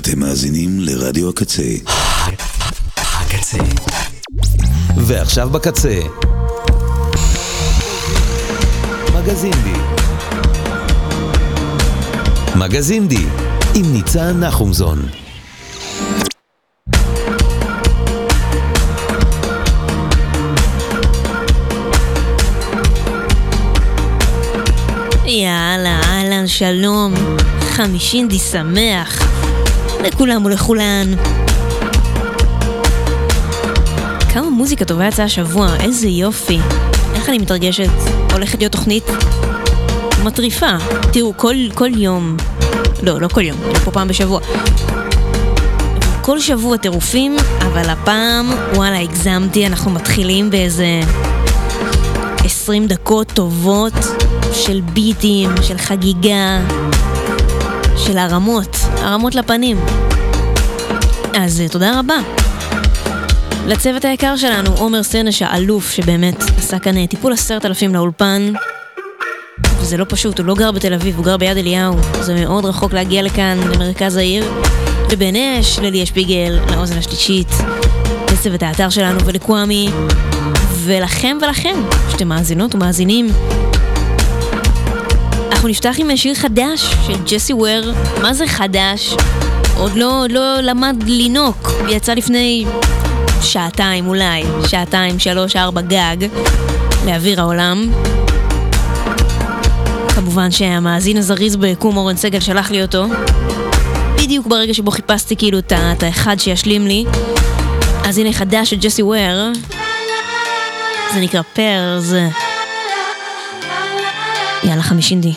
אתם מאזינים לרדיו הקצה. הקצה. ועכשיו בקצה. מגזין די. מגזין די, עם ניצן נחומזון. יאללה, אהלן, שלום. חמישינדי שמח. לכולם ולכולן. כמה מוזיקה טובה יצאה השבוע, איזה יופי. איך אני מתרגשת. הולכת להיות תוכנית מטריפה. תראו, כל, כל יום, לא, לא כל יום, אני פה פעם בשבוע. כל שבוע טירופים, אבל הפעם, וואלה, הגזמתי, אנחנו מתחילים באיזה 20 דקות טובות של ביטים, של חגיגה, של הרמות, הרמות לפנים. אז תודה רבה. לצוות היקר שלנו, עומר סנש האלוף, שבאמת עשה כאן טיפול עשרת אלפים לאולפן. וזה לא פשוט, הוא לא גר בתל אביב, הוא גר ביד אליהו. זה מאוד רחוק להגיע לכאן, למרכז העיר. לבן אש, לליה שפיגל, לאוזן השלישית, לצוות האתר שלנו ולקוואמי, ולכם ולכם, שאתם מאזינות ומאזינים. אנחנו נפתח עם שיר חדש של ג'סי וויר, מה זה חדש? עוד לא, עוד לא למד לינוק, יצא לפני שעתיים אולי, שעתיים, שלוש, ארבע גג, לאוויר העולם. כמובן שהמאזין הזריז ביקום אורן סגל שלח לי אותו. בדיוק ברגע שבו חיפשתי כאילו את האחד שישלים לי. אז הנה חדש של ג'סי וויר. זה נקרא פרס. יאללה חמישינדי.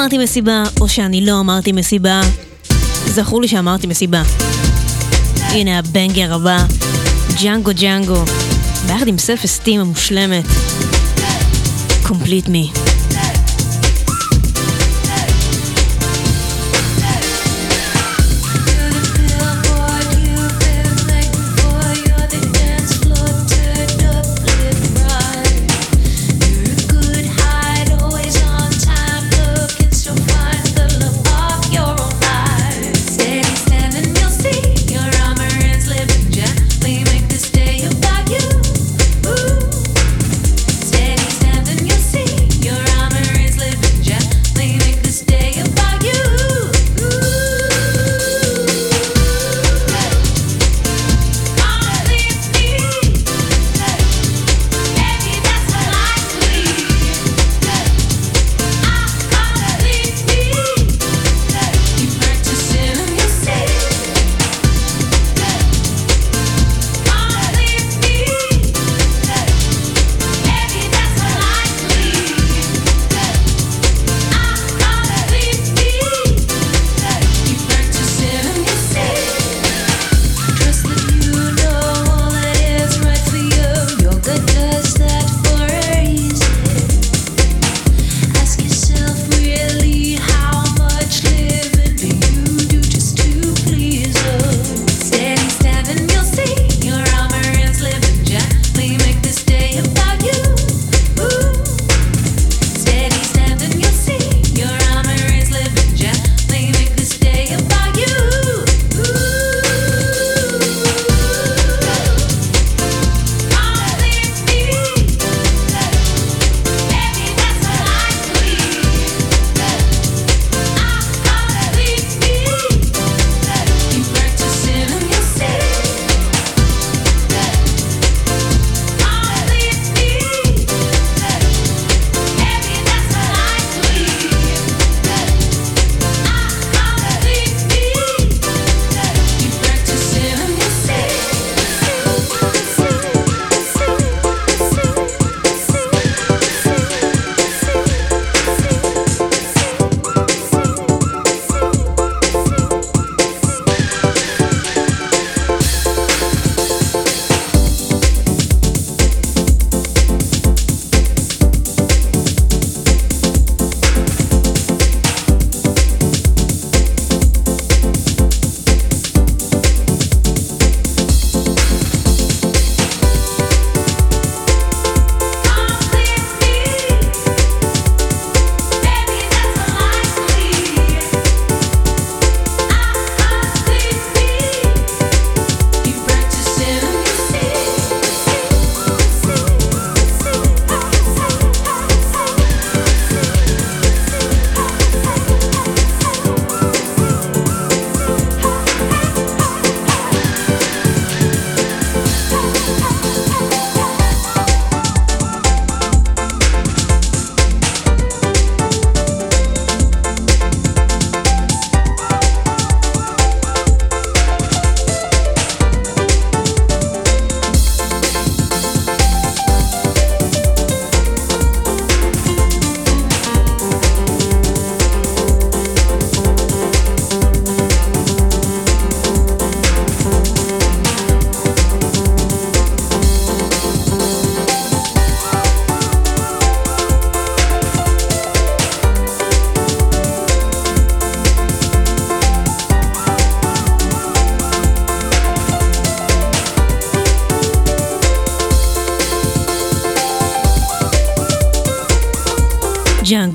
אמרתי מסיבה, או שאני לא אמרתי מסיבה. זכור לי שאמרתי מסיבה. הנה הבנגר הבא, ג'אנגו ג'אנגו, ביחד עם סלף אסטים המושלמת. Complete me.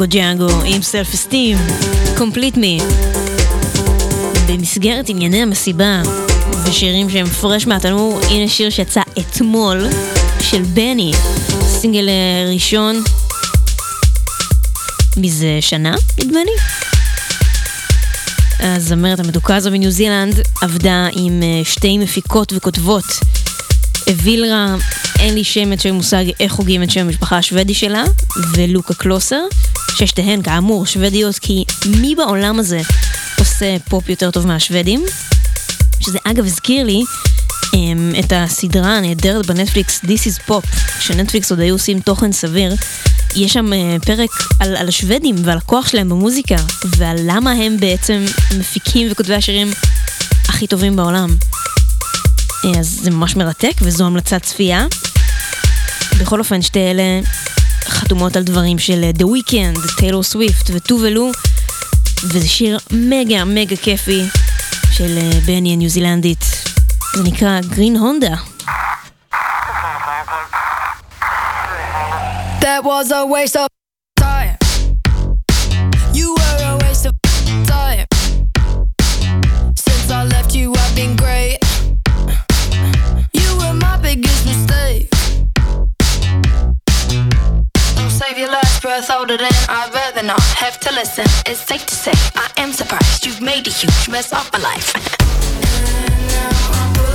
Django Django עם Self Esteem, Complete Me. במסגרת ענייני המסיבה ושירים שהם fresh מהתנור, הנה שיר שיצא אתמול של BENEE, סינגל אה, ראשון מזה שנה, נדמה לי. הזמרת המתוקה הזו מניו זילנד עבדה עם אה, שתי מפיקות וכותבות. אבילרה, אין לי שמץ של מושג איך הוגים את שם המשפחה השוודי שלה, ולוקה קלוסר, ששתיהן כאמור שוודיות, כי מי בעולם הזה עושה פופ יותר טוב מהשוודים? שזה אגב הזכיר לי um, את הסדרה הנהדרת בנטפליקס This is Pop, שנטפליקס עוד היו עושים תוכן סביר, יש שם אה, פרק על, על השוודים ועל הכוח שלהם במוזיקה, ועל למה הם בעצם מפיקים וכותבי השירים הכי טובים בעולם. אה, אז זה ממש מרתק, וזו המלצת צפייה. בכל אופן, שתי אלה חתומות על דברים של אה, The Weeknd, טיילור סוויפט וטו ולו, וזה שיר מגה מגה כיפי של בני הניו זילנדית. זה נקרא גרין הונדה. That was a waste of than I'd rather not have to listen. It's safe to say I am surprised you've made a huge mess of my life.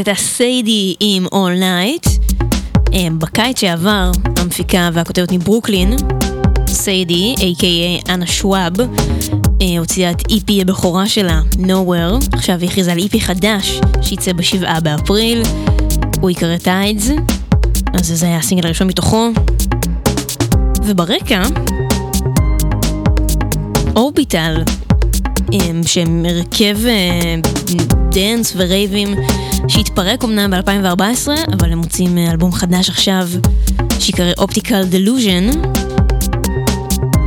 הייתה Sadie עם All Night. בקיץ שעבר, המפיקה והכותבת מברוקלין, Sadie, a.k.a. אנה שוואב, הוציאה את EP הבכורה שלה, Nowhere, עכשיו היא הכריזה על EP חדש, שייצא בשבעה באפריל, הוא יקרא Tides, אז זה היה הסינגל הראשון מתוכו. וברקע, Orbital, שהם הרכב dance ורייבים שהתפרק אמנם ב-2014, אבל הם מוצאים אלבום חדש עכשיו, שיקרא Optical Delusion.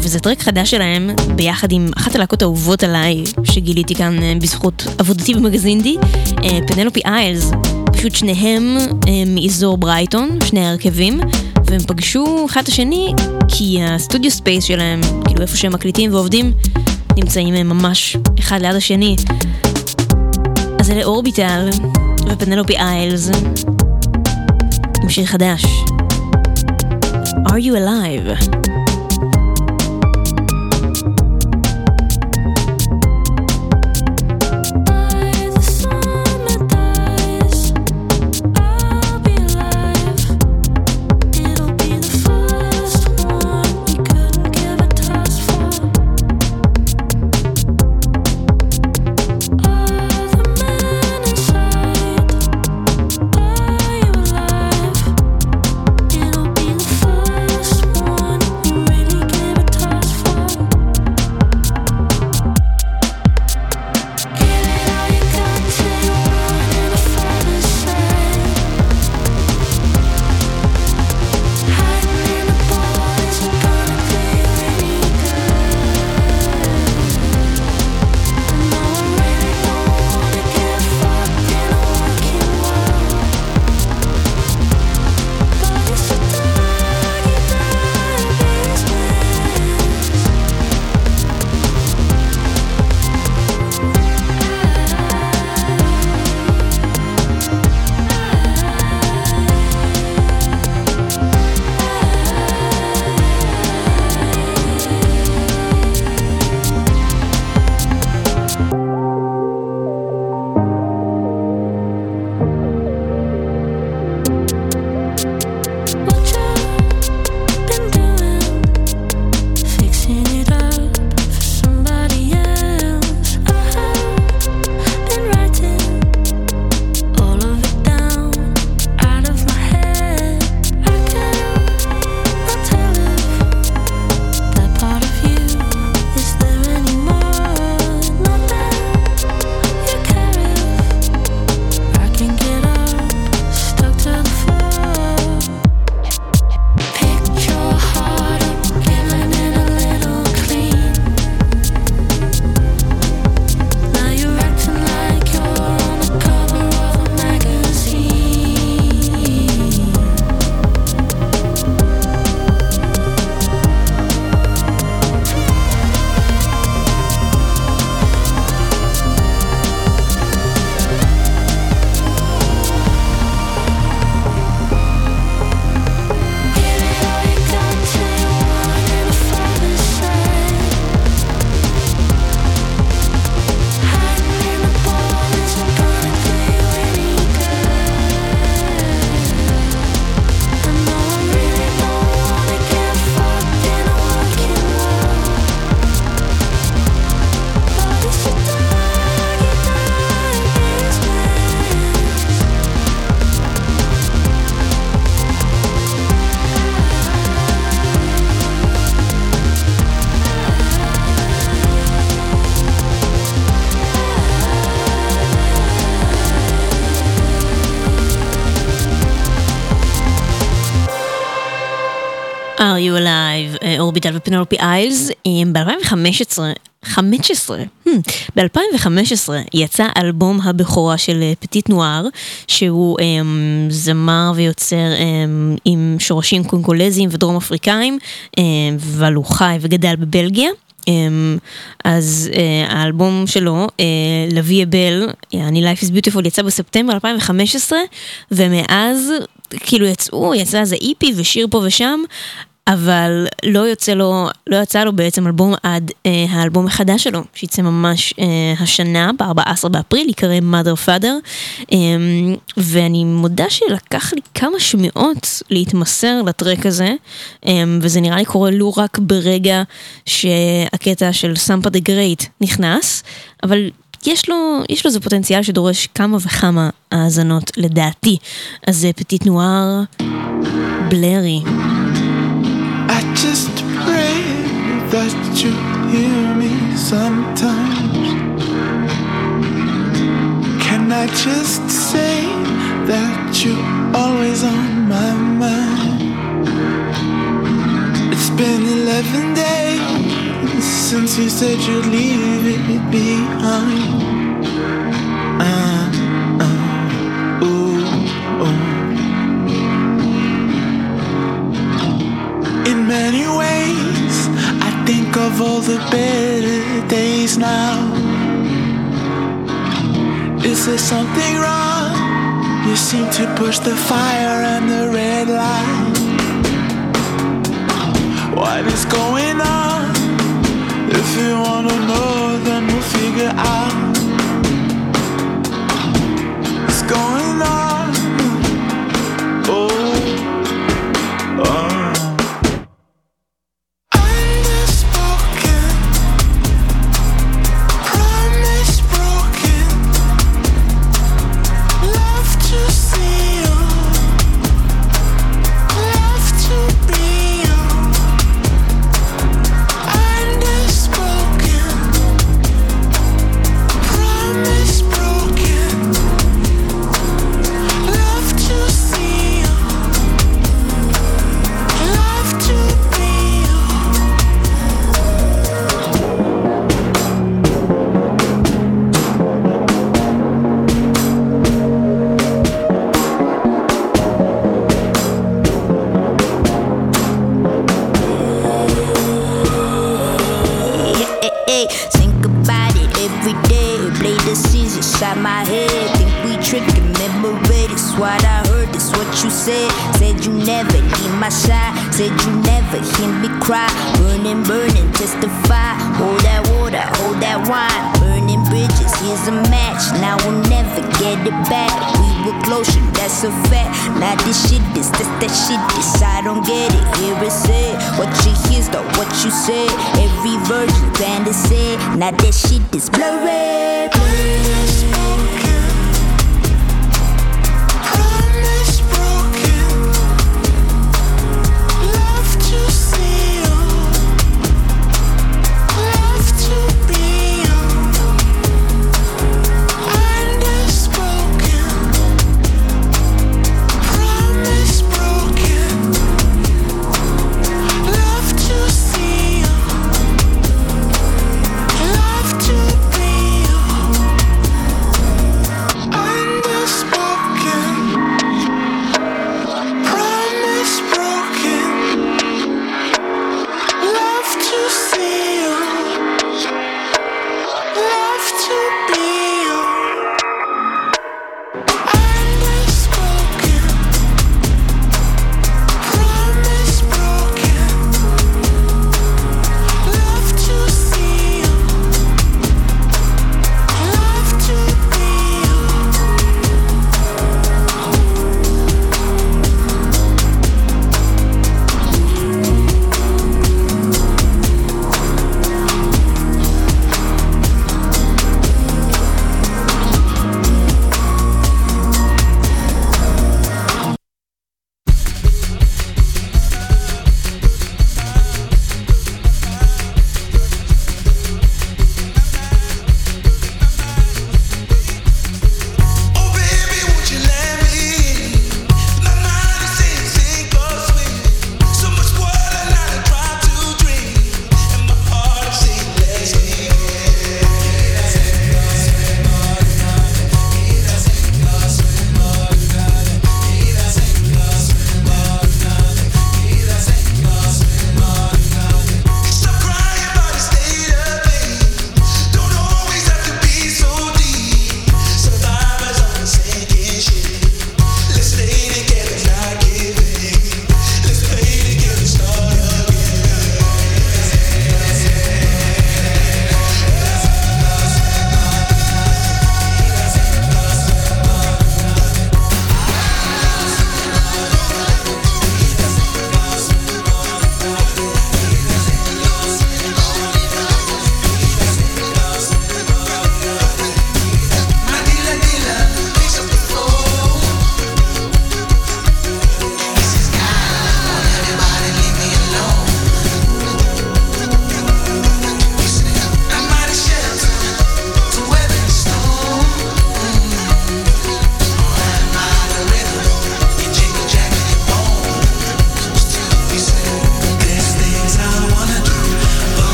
וזה track חדש שלהם, ביחד עם אחת הלהקות האהובות עליי, שגיליתי כאן בזכות עבודתי במגזינדי, Penelope Isles. פשוט שניהם מאזור ברייטון, שני הרכבים, והם פגשו אחד את השני כי ה studio space שלהם, כאילו איפה שהם מקליטים ועובדים, נמצאים ממש אחד ליד השני. אז אלה אורביטל ופנלופי איילס עם שיר חדש. Are you alive? אורביטל ופנלופי איילס, ב-2015, 15, ב-2015 יצא אלבום הבכורה של פטיט נואר, שהוא um, זמר ויוצר um, עם שורשים קונגולזיים ודרום אפריקאים, um, אבל הוא חי וגדל בבלגיה. Um, אז uh, האלבום שלו, לוי בל, אני Life is Beautiful, יצא בספטמבר 2015, ומאז כאילו יצאו, יצא איזה EP ושיר פה ושם. אבל לא יוצא לו, לא יצא לו בעצם אלבום עד אה, האלבום החדש שלו, שיצא ממש אה, השנה, ב-14 באפריל, ייקרא mother father, אה, ואני מודה שלקח לי כמה שמיעות להתמסר ל track הזה, אה, וזה נראה לי קורה לו רק ברגע שהקטע של Sampa the Great נכנס, אבל יש לו, יש לו איזה פוטנציאל שדורש כמה וכמה האזנות לדעתי. אז זה פטיט נואר בלרי. I just pray that you hear me sometimes. Can I just say that you're always on my mind? It's been 11 days since you said you'd leave it behind. Uh, uh. Many ways, I think of all the better days now. Is there something wrong? You seem to push the fire and the red light. What is going on? If you wanna know, then we'll figure out. Inside my head. Think we tricking memory. It's what I heard. It's what you said. Said you never leave my side. Said you never hear me cry. Burning, burning, testify. Hold that water, hold that wine. Burning bridges. Here's a match. Now we'll never get it back. We were closer, that's a fact. Now this shit is this that shit is. I don't get it. Here it said. What you hear's though, what you said. Every virgin fantasy. Now that shit is blurry. Unspoken,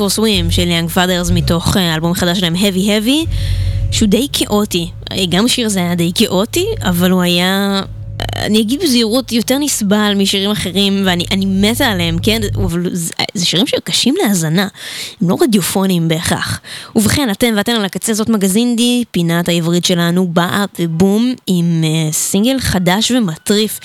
Sink or Swim של Young Fathers מתוך אה, האלבום החדש שלהם Heavy Heavy שהוא די כאוטי, גם השיר הזה היה די כאוטי, אבל הוא היה אני אגיד בזהירות, יותר נסבל משירים אחרים, ואני מתה עליהם, כן? אבל זה, זה שירים שקשים להאזנה, הם לא רדיופונים בהכרח. ובכן, אתם ואתן על הקצה זאת מגזין די, פינת העברית שלנו באה ובום, עם uh, סינגל חדש ומטריף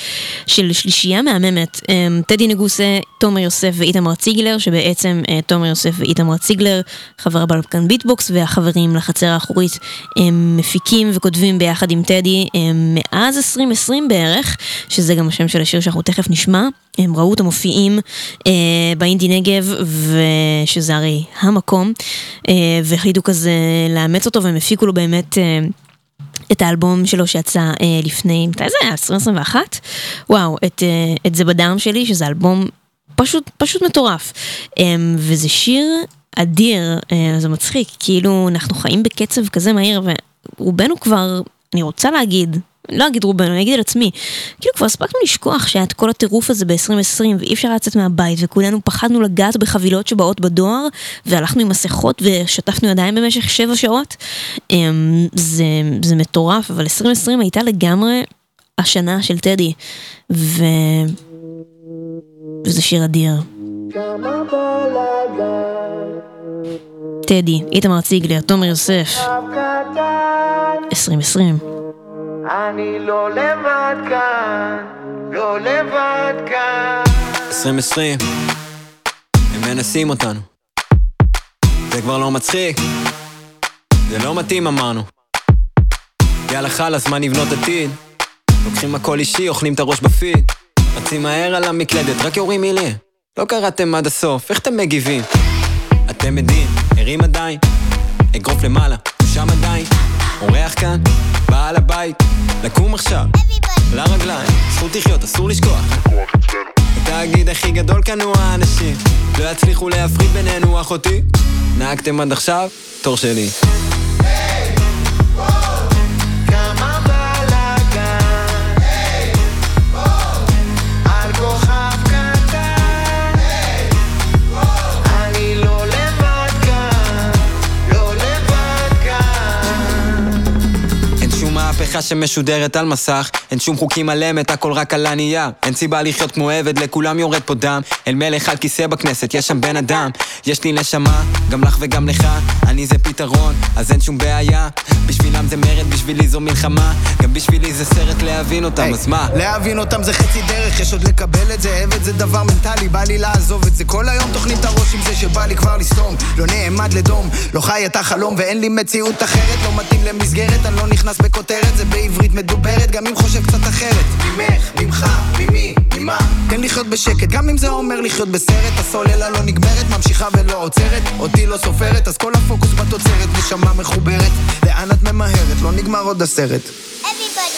של שלישייה מהממת, um, טדי נגוסה, תומר יוסף ואיתמר ציגלר, שבעצם uh, תומר יוסף ואיתמר ציגלר, חבר בלפקן ביטבוקס, והחברים לחצר האחורית, הם מפיקים וכותבים ביחד עם טדי הם מאז 2020 בערך. בערך, שזה גם השם של השיר שאנחנו תכף נשמע. הם ראו אותם מופיעים אה, באינדי נגב, ושזה הרי המקום, אה, והחליטו כזה לאמץ אותו, והם הפיקו לו באמת... אה, את האלבום שלו שיצא אה, לפני, מתי זה היה? 2021? וואו, את, אה, את זה בדם שלי, שזה אלבום פשוט, פשוט מטורף. אה, וזה שיר אדיר, אה, זה מצחיק, כאילו אנחנו חיים בקצב כזה מהיר, ורובנו כבר, אני רוצה להגיד, לא אגיד רובנו, אני אגיד על עצמי, כאילו כבר הספקנו לשכוח שהיה את כל הטירוף הזה ב-2020 ואי אפשר לצאת מהבית וכולנו פחדנו לגעת בחבילות שבאות בדואר והלכנו עם מסכות ושטפנו ידיים במשך שבע שעות. אמ, זה, זה מטורף, אבל 2020 הייתה לגמרי השנה של טדי, ו... וזה שיר אדיר. טדי, איתמר ציגלר, תומר יוסף, 2020 אני לא לבד כאן, לא לבד כאן. 2020, הם מנסים אותנו. זה כבר לא מצחיק, זה לא מתאים אמרנו. יאללה חלאס, מה נבנות עתיד? לוקחים הכל אישי, אוכלים את הראש בפיד. רצים מהר על המקלדת, רק יורים מילים. לא קראתם עד הסוף, איך אתם מגיבים? אתם עדים, ערים עדיין, אגרוף למעלה, שם עדיין. אורח כאן, בעל הבית, לקום עכשיו, לרגליים, זכות לחיות, אסור לשכוח. התאגיד הכי גדול כאן הוא האנשים, לא יצליחו להפריד בינינו אחותי. נהגתם עד עכשיו, תור שלי. 'מהפכה שמשודרת על מסך. אין שום חוקים על אמת, הכל רק על הנייר. אין סיבה לחיות כמו עבד, לכולם יורד פה דם. אל מלך על כיסא בכנסת, יש שם בן אדם. יש לי נשמה, גם לך וגם לך אני זה פתרון, אז אין שום בעיה. בשבילם זה מרד, בשבילי זו מלחמה. גם בשבילי זה סרט להבין אותם, hey, אז מה? להבין אותם זה חצי דרך, יש עוד לקבל את זה. עבד זה דבר מנטלי, בא לי לעזוב את זה. כל היום תוכנית הראש עם זה שבא לי כבר לסתום. לא נעמד לדום, לא חי את החלום ואין לי מציאות אחרת. לא מתאים למסגרת, אני לא נכנס בכותרת זה בעברית מדוברת, גם אם חושב קצת אחרת. ממך, ממך, ממי, ממה? תן לחיות בשקט, גם אם זה אומר לחיות בסרט. הסוללה לא נגמרת, ממשיכה ולא עוצרת. אותי לא סופרת, אז כל הפוקוס בתוצרת, נשמה מחוברת. לאן את ממהרת? לא נגמר עוד הסרט. Everybody.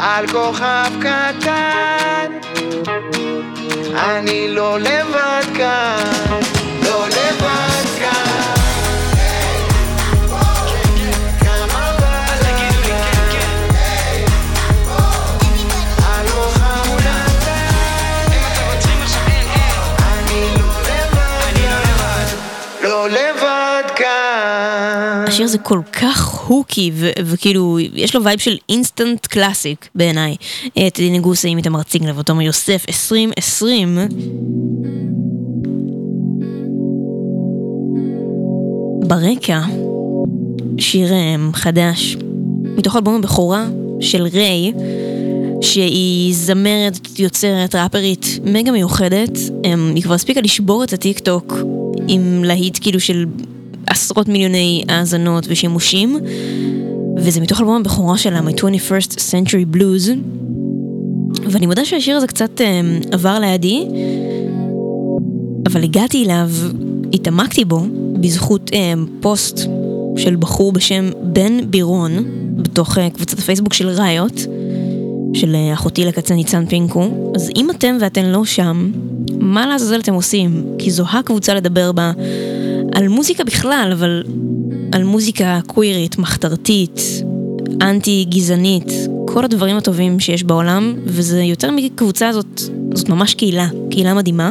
על כוכב קטן אני לא לבד כאן, לא לבד השיר הזה כל כך hooky, וכאילו, יש לו vibe של instant classic בעיניי. טדי נגוסה עם איתמר ציגלר ותומר יוסף, 2020. ברקע, שיר חדש מתוך אלבום הבכורה של RAYE, שהיא זמרת, יוצרת, ראפרית מגה מיוחדת. אמ, היא כבר הספיקה לשבור את הטיק טוק עם להיט כאילו של עשרות מיליוני האזנות ושימושים. וזה מתוך אלבום הבכורה שלה, My 21st Century Blues. ואני מודה שהשיר הזה קצת um, עבר לידי, אבל הגעתי אליו, התעמקתי בו, בזכות um, פוסט של בחור בשם בן בירון, בתוך uh, קבוצת הפייסבוק של ראיות, של uh, אחותי לקצה ניצן פינקו. אז אם אתם ואתן לא שם, מה לעזאזל אתם עושים? כי זו הקבוצה לדבר בה על מוזיקה בכלל, אבל על מוזיקה קווירית, מחתרתית, אנטי גזענית, כל הדברים הטובים שיש בעולם, וזה יותר מקבוצה הזאת, זאת ממש קהילה, קהילה מדהימה.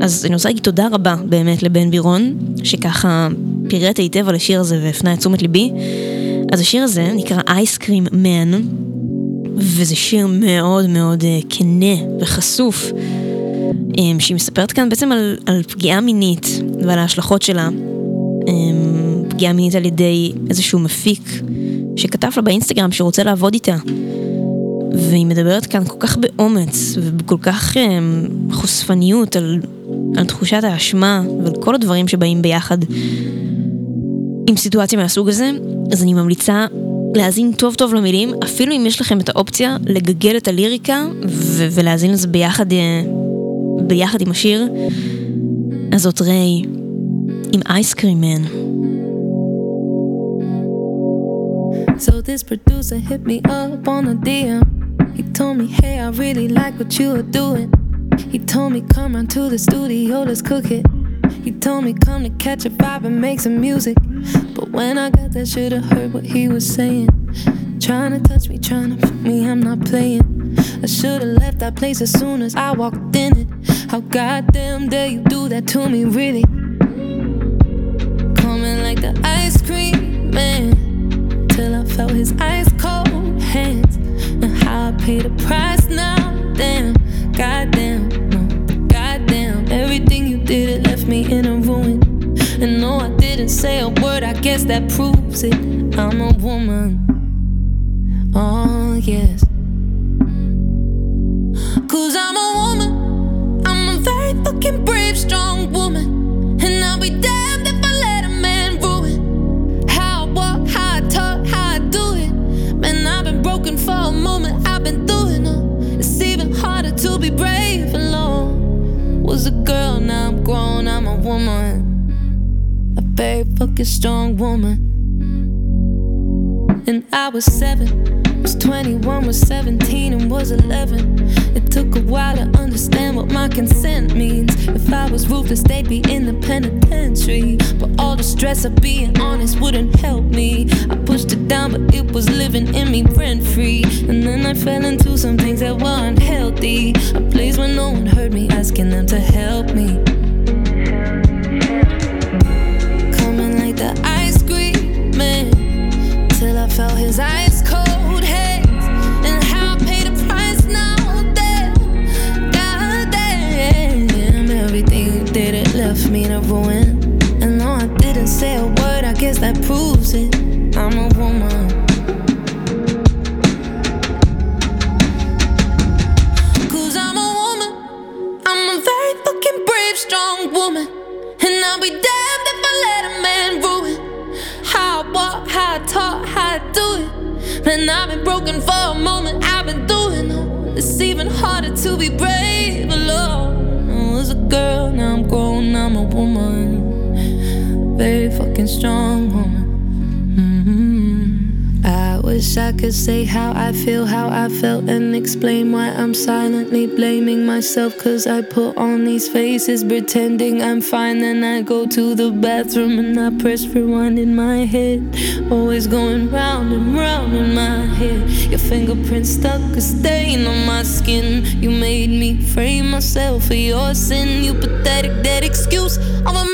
אז אני רוצה להגיד תודה רבה באמת לבן בירון, שככה פירט היטב על השיר הזה והפנה את תשומת ליבי. אז השיר הזה נקרא אייסקרים מן, וזה שיר מאוד מאוד uh, כנה וחשוף, שהיא מספרת כאן בעצם על, על פגיעה מינית ועל ההשלכות שלה. Um, פגיעה מינית על ידי איזשהו מפיק שכתב לה באינסטגרם שרוצה לעבוד איתה. והיא מדברת כאן כל כך באומץ ובכל כך um, חושפניות על, על תחושת האשמה ועל כל הדברים שבאים ביחד עם סיטואציה מהסוג הזה, אז אני ממליצה להאזין טוב טוב למילים, אפילו אם יש לכם את האופציה לגגל את הליריקה ו- ולהאזין לזה ביחד, אה, ביחד עם השיר. אז זאת ריי עם אייסקרים מן. So this producer hit me up on a DM. He told me, hey, I really like what you are doing. He told me, come round to the studio, let's cook it. He told me, come to catch a vibe and make some music. But when I got there, should've heard what he was saying. Trying to touch me, trying to put me, I'm not playing. I should've left that place as soon as I walked in it. How goddamn dare you do that to me, really? Coming like the ice cream man till I felt his ice cold hands and how I paid the price now. Damn, goddamn, no, goddamn. Everything you did it left me in a ruin. And no, I didn't say a word. I guess that proves it. I'm a woman. Oh yes. Fucking brave, strong woman. And I'll be damned if I let a man ruin how I walk, how I talk, how I do it. Man, I've been broken for a moment, I've been through it now. It's even harder to be brave alone. Was a girl, now I'm grown, I'm a woman. A very fucking strong woman. And I was seven, was 21, was 17, and was 11. It took a while to understand what my consent means. If I was ruthless, they'd be in the penitentiary. But all the stress of being honest wouldn't help me. I pushed it down, but it was living in me rent free. And then I fell into some things that weren't healthy. A place where no one heard me, asking them to help me. Coming like the ice cream man till I felt his ice me a ruin. And no, I didn't say a word. I guess that proves it. I'm a woman. Cause I'm a woman. I'm a very fucking brave, strong woman. And I'll be damned if I let a man ruin how I walk, how I talk, how I do it. Man, I've been broken for a moment, I've been doing it. It's even harder to be brave alone. Was a girl, now I'm grown, I'm a woman. Very fucking strong woman. I wish I could say how I feel, how I felt, and explain why I'm silently blaming myself. Cause I put on these faces pretending I'm fine. Then I go to the bathroom and I press rewind in my head. Always going round and round in my head. Your fingerprints stuck a stain on my skin. You made me frame myself for your sin. You pathetic, dead excuse of a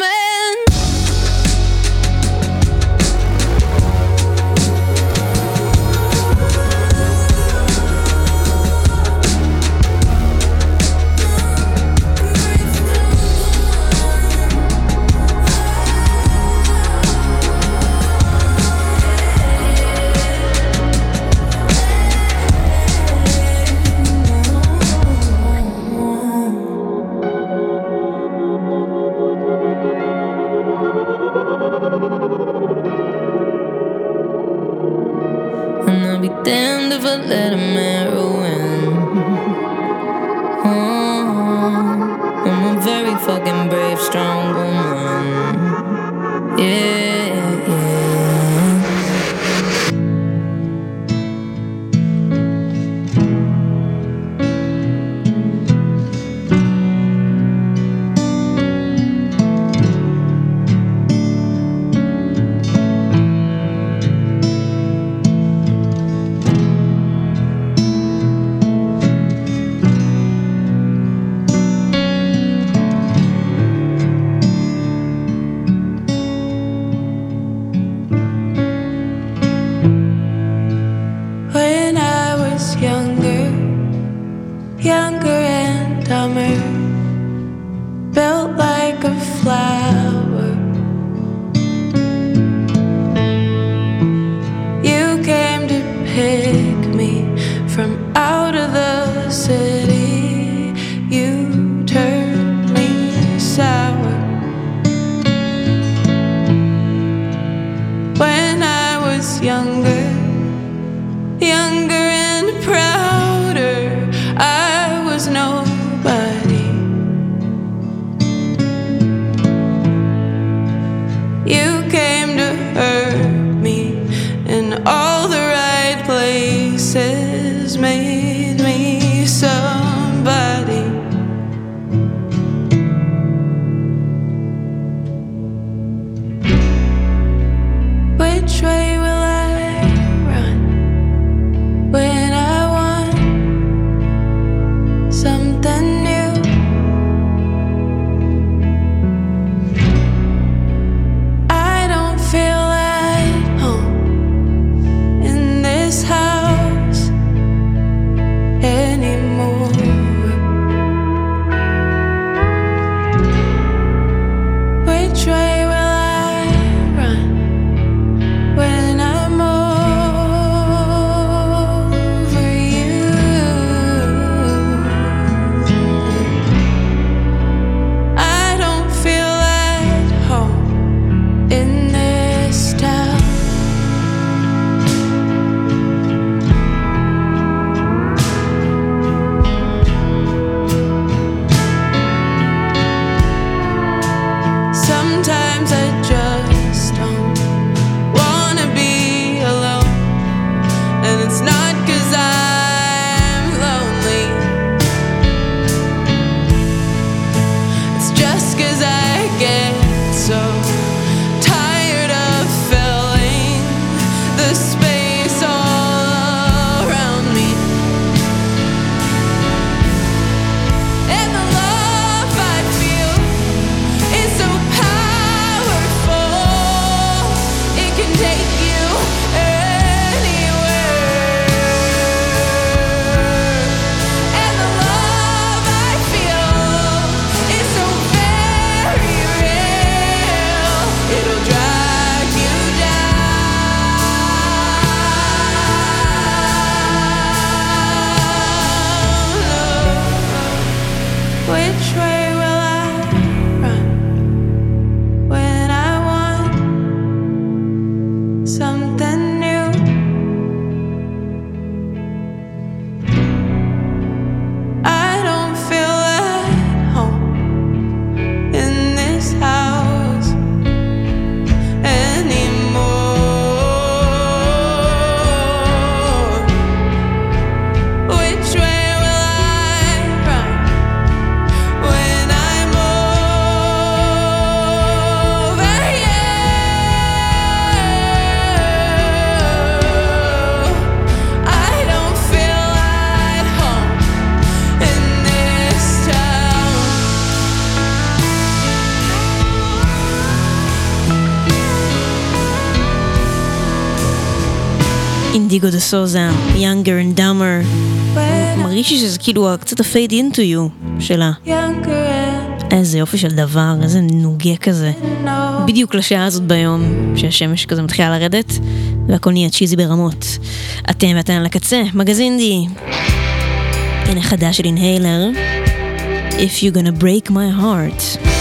סוזה, Younger and Dumber. מרגיש לי שזה כאילו קצת ה-fade into you שלה. איזה יופי של דבר, איזה נוגה כזה. בדיוק לשעה הזאת ביום, שהשמש כזה מתחילה לרדת, והכל נהיה צ'יזי ברמות. אתם ואתן על הקצה, מגזין די. הנה חדש של אינהיילר. If you gonna break my heart.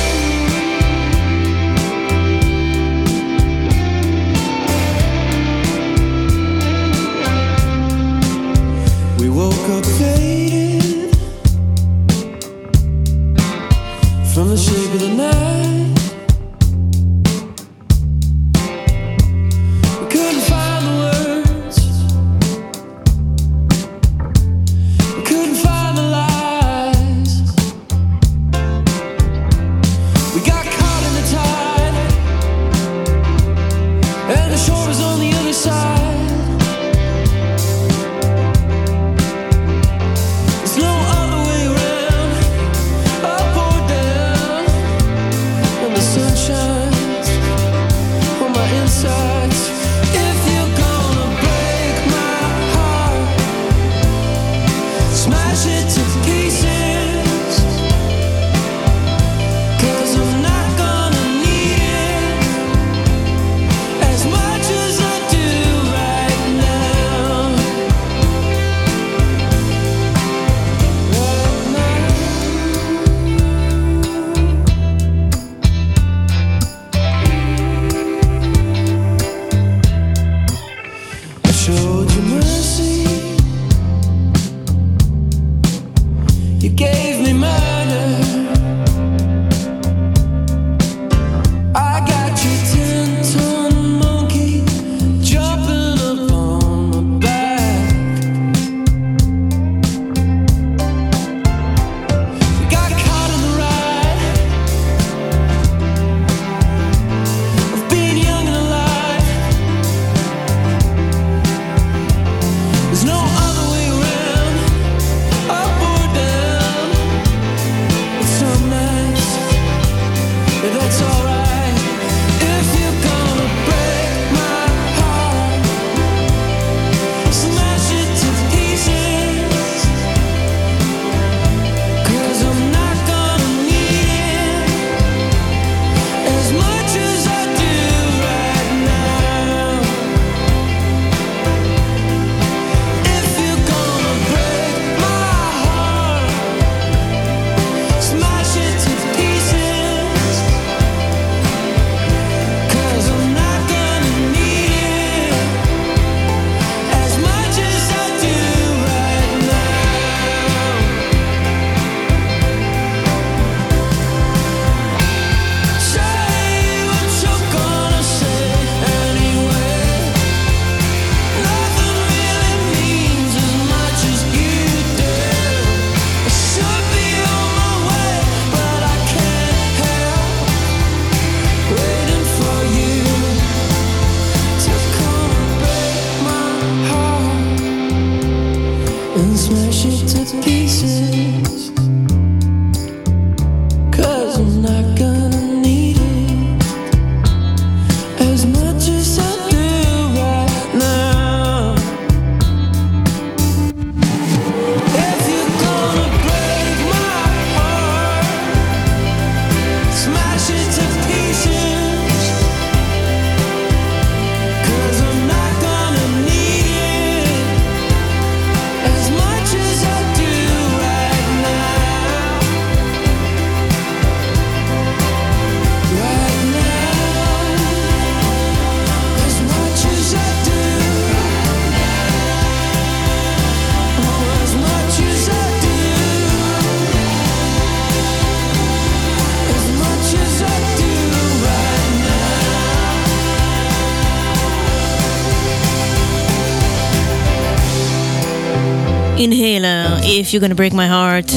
Inhaler, If You're Gonna Break My Heart.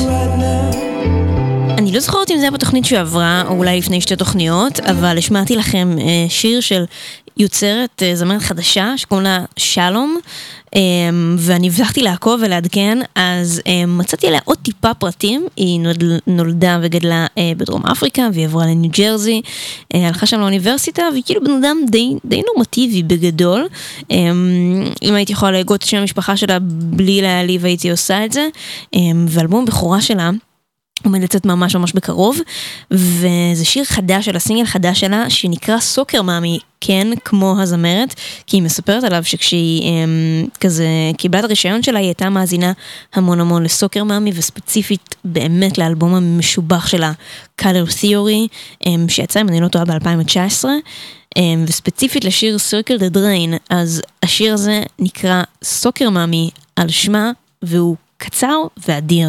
אני לא זוכרת אם זה היה בתוכנית שעברה, או אולי לפני שתי תוכניות, אבל השמעתי לכם אה, שיר של יוצרת, אה, זמרת חדשה, שקוראים לה שלום, אה, ואני הבטחתי לעקוב ולעדכן, אז מצאתי עליה עוד טיפה פרטים, היא נולד, נולדה וגדלה בדרום אפריקה, והיא עברה לניו ג'רזי, הלכה שם לאוניברסיטה, והיא כאילו בן אדם די, די נורמטיבי בגדול. אם הייתי יכולה להגות את שם המשפחה שלה בלי להעליב, הייתי עושה את זה, ואלבום בכורה שלה, עומד לצאת ממש ממש בקרוב, וזה שיר חדש שלה, סינגל חדש שלה, שנקרא סוקר מאמי, כן, כמו הזמרת, כי היא מספרת עליו שכשהיא אמ, כזה קיבלה את הרישיון שלה, היא הייתה מאזינה המון המון לסוקר מאמי, וספציפית באמת לאלבום המשובח שלה, Color Theory, אמ, שיצא, אם אני לא טועה, ב-2019. אמ, וספציפית לשיר Circle the Drain, אז השיר הזה נקרא סוקר מאמי על שמה, והוא קצר ואדיר.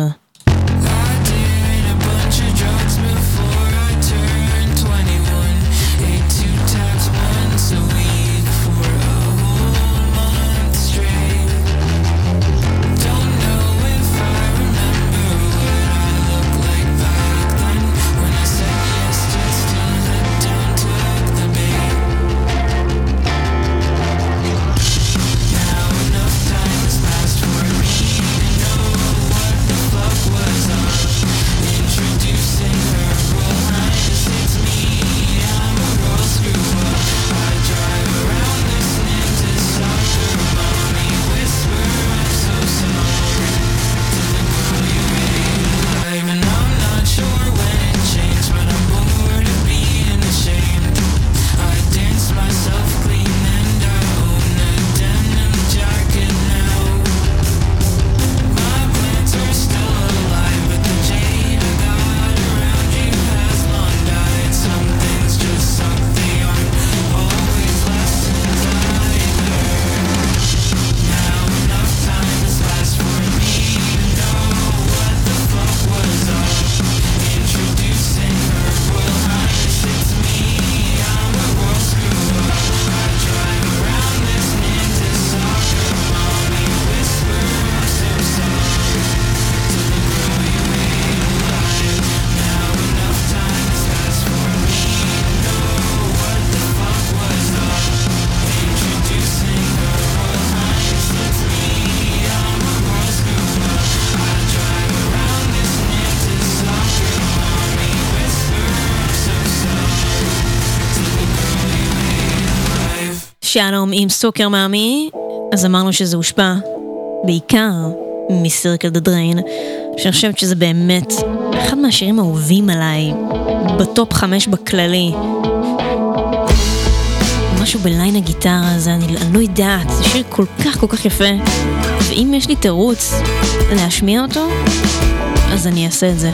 עם סוקר מאמי, אז אמרנו שזה הושפע בעיקר מסירקל דה דריין, שאני חושבת שזה באמת אחד מהשירים האהובים עליי, בטופ חמש בכללי. משהו בליין הגיטרה הזה, אני, אני לא יודעת, זה שיר כל כך כל כך יפה, ואם יש לי תירוץ להשמיע אותו, אז אני אעשה את זה.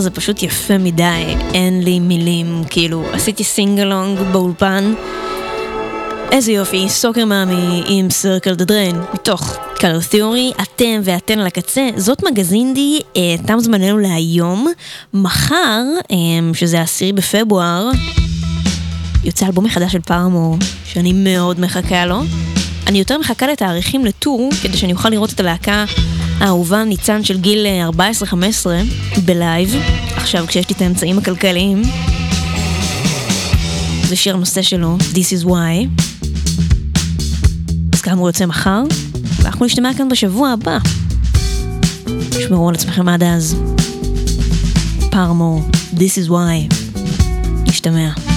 השיר הזה פשוט יפה מדי, אין לי מילים, כאילו, עשיתי singalong באולפן. איזה יופי, Soccer Mommy עם Circle the Drain, מתוך Color Theory, אתם ואתן על הקצה, זאת מגזינדי, אה, תם זמננו להיום. מחר, אה, שזה העשירי בפברואר, יוצא אלבום מחדש של Paramore, שאני מאוד מחכה לו. אני יותר מחכה לתאריכים ל tour, כדי שאני אוכל לראות את הלהקה האהובה ניצן של גיל 14-15 בלייב, עכשיו כשיש לי את האמצעים הכלכליים. זה שיר הנושא שלו, This is why. אז כאמור יוצא מחר, ואנחנו נשתמע כאן בשבוע הבא. תשמרו על עצמכם עד אז. פארמור, This is why. נשתמע.